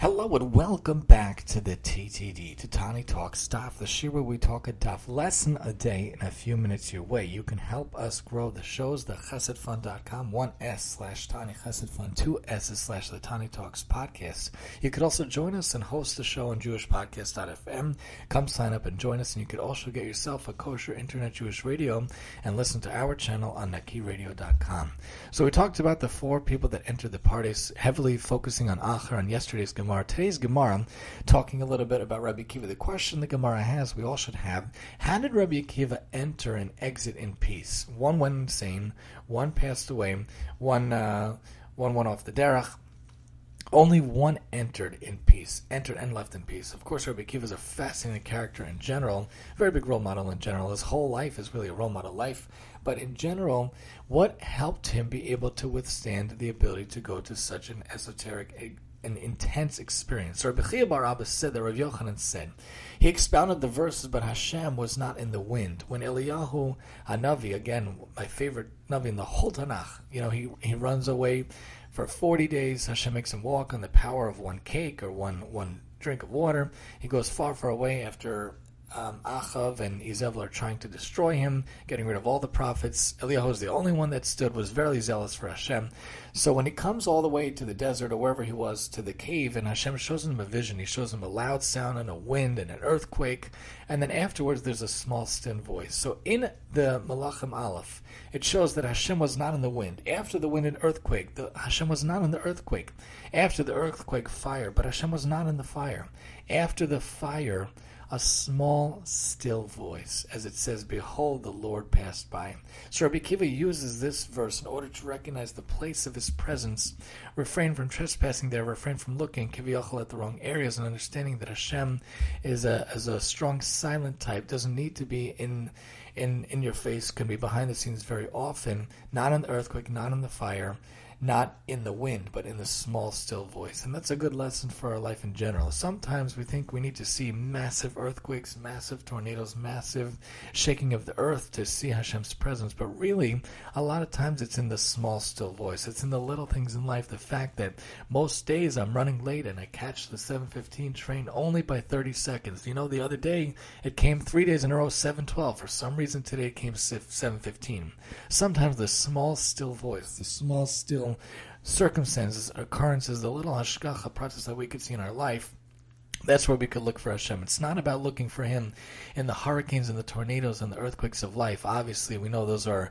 Hello and welcome back to the TTD, to Tani Talk Stuff, the show where we talk a daf lesson a day in a few minutes your way. You can help us grow the shows, the chessedfund.com, one S slash Tani Chesed Fund, two S's slash the Tani Talks podcast. You could also join us and host the show on jewishpodcast.fm. Come sign up and join us, and you could also get yourself a kosher internet Jewish radio and listen to our channel on nakiradio.com. So we talked about the four people that entered the Pardes, heavily focusing on Acher on yesterday's Gemara. Today's Gemara, talking a little bit about Rabbi Akiva. The question the Gemara has, we all should have: How did Rabbi Akiva enter and exit in peace? One went insane, one passed away, one uh, one went off the derech. Only one entered in peace, entered and left in peace. Of course, Rabbi Akiva is a fascinating character in general, very big role model in general. His whole life is really a role model life. But in general, what helped him be able to withstand the ability to go to such an esoteric an intense experience. So Rabbi Bar Abba said that Rav Yochanan said, he expounded the verses, but Hashem was not in the wind. When Eliyahu Hanavi, again, my favorite Navi in the whole Tanakh, you know, he, he runs away for 40 days. Hashem makes him walk on the power of one cake or one, one drink of water. He goes far, far away after um, Achav and Izebel are trying to destroy him, getting rid of all the prophets. Eliyahu is the only one that stood, was very zealous for Hashem. So when he comes all the way to the desert or wherever he was, to the cave, and Hashem shows him a vision, he shows him a loud sound and a wind and an earthquake, and then afterwards there's a small still voice. So in the Malachim Aleph, it shows that Hashem was not in the wind. After the wind and earthquake, the, Hashem was not in the earthquake. After the earthquake, fire, but Hashem was not in the fire. After the fire, a small, still voice, as it says, Behold, the Lord passed by. So Rabbi Kiva uses this verse in order to recognize the place of his presence, refrain from trespassing there, refrain from looking, kiviyachal, at the wrong areas, and understanding that Hashem is a, is a strong, silent type, doesn't need to be in, in, in your face, can be behind the scenes very often, not in the earthquake, not in the fire not in the wind, but in the small, still voice. And that's a good lesson for our life in general. Sometimes we think we need to see massive earthquakes, massive tornadoes, massive shaking of the earth to see Hashem's presence. But really, a lot of times it's in the small, still voice. It's in the little things in life. The fact that most days I'm running late and I catch the 7:15 train only by 30 seconds. You know, the other day it came three days in a row 7:12. For some reason today it came 7:15. Sometimes the small, still voice, the small, still circumstances, occurrences, the little hashgacha pratis that we could see in our life, that's where we could look for Hashem. It's not about looking for Him in the hurricanes and the tornadoes and the earthquakes of life. Obviously, we know those are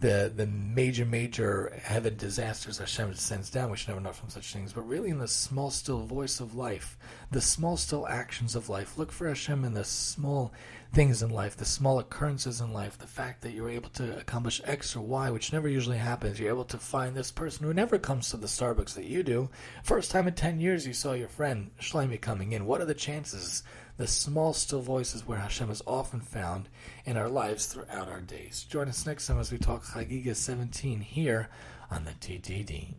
the the major, major heaven disasters Hashem sends down. We should never know from such things. But really, in the small, still voice of life, the small, still actions of life, look for Hashem in the small things in life, the small occurrences in life, the fact that you're able to accomplish X or Y, which never usually happens. You're able to find this person who never comes to the Starbucks that you do. First time in 10 years you saw your friend Shlomi coming in. What are the chances? The small, still voices where Hashem is often found in our lives throughout our days. Join us next time as we talk Chagiga 17 here on the TTD.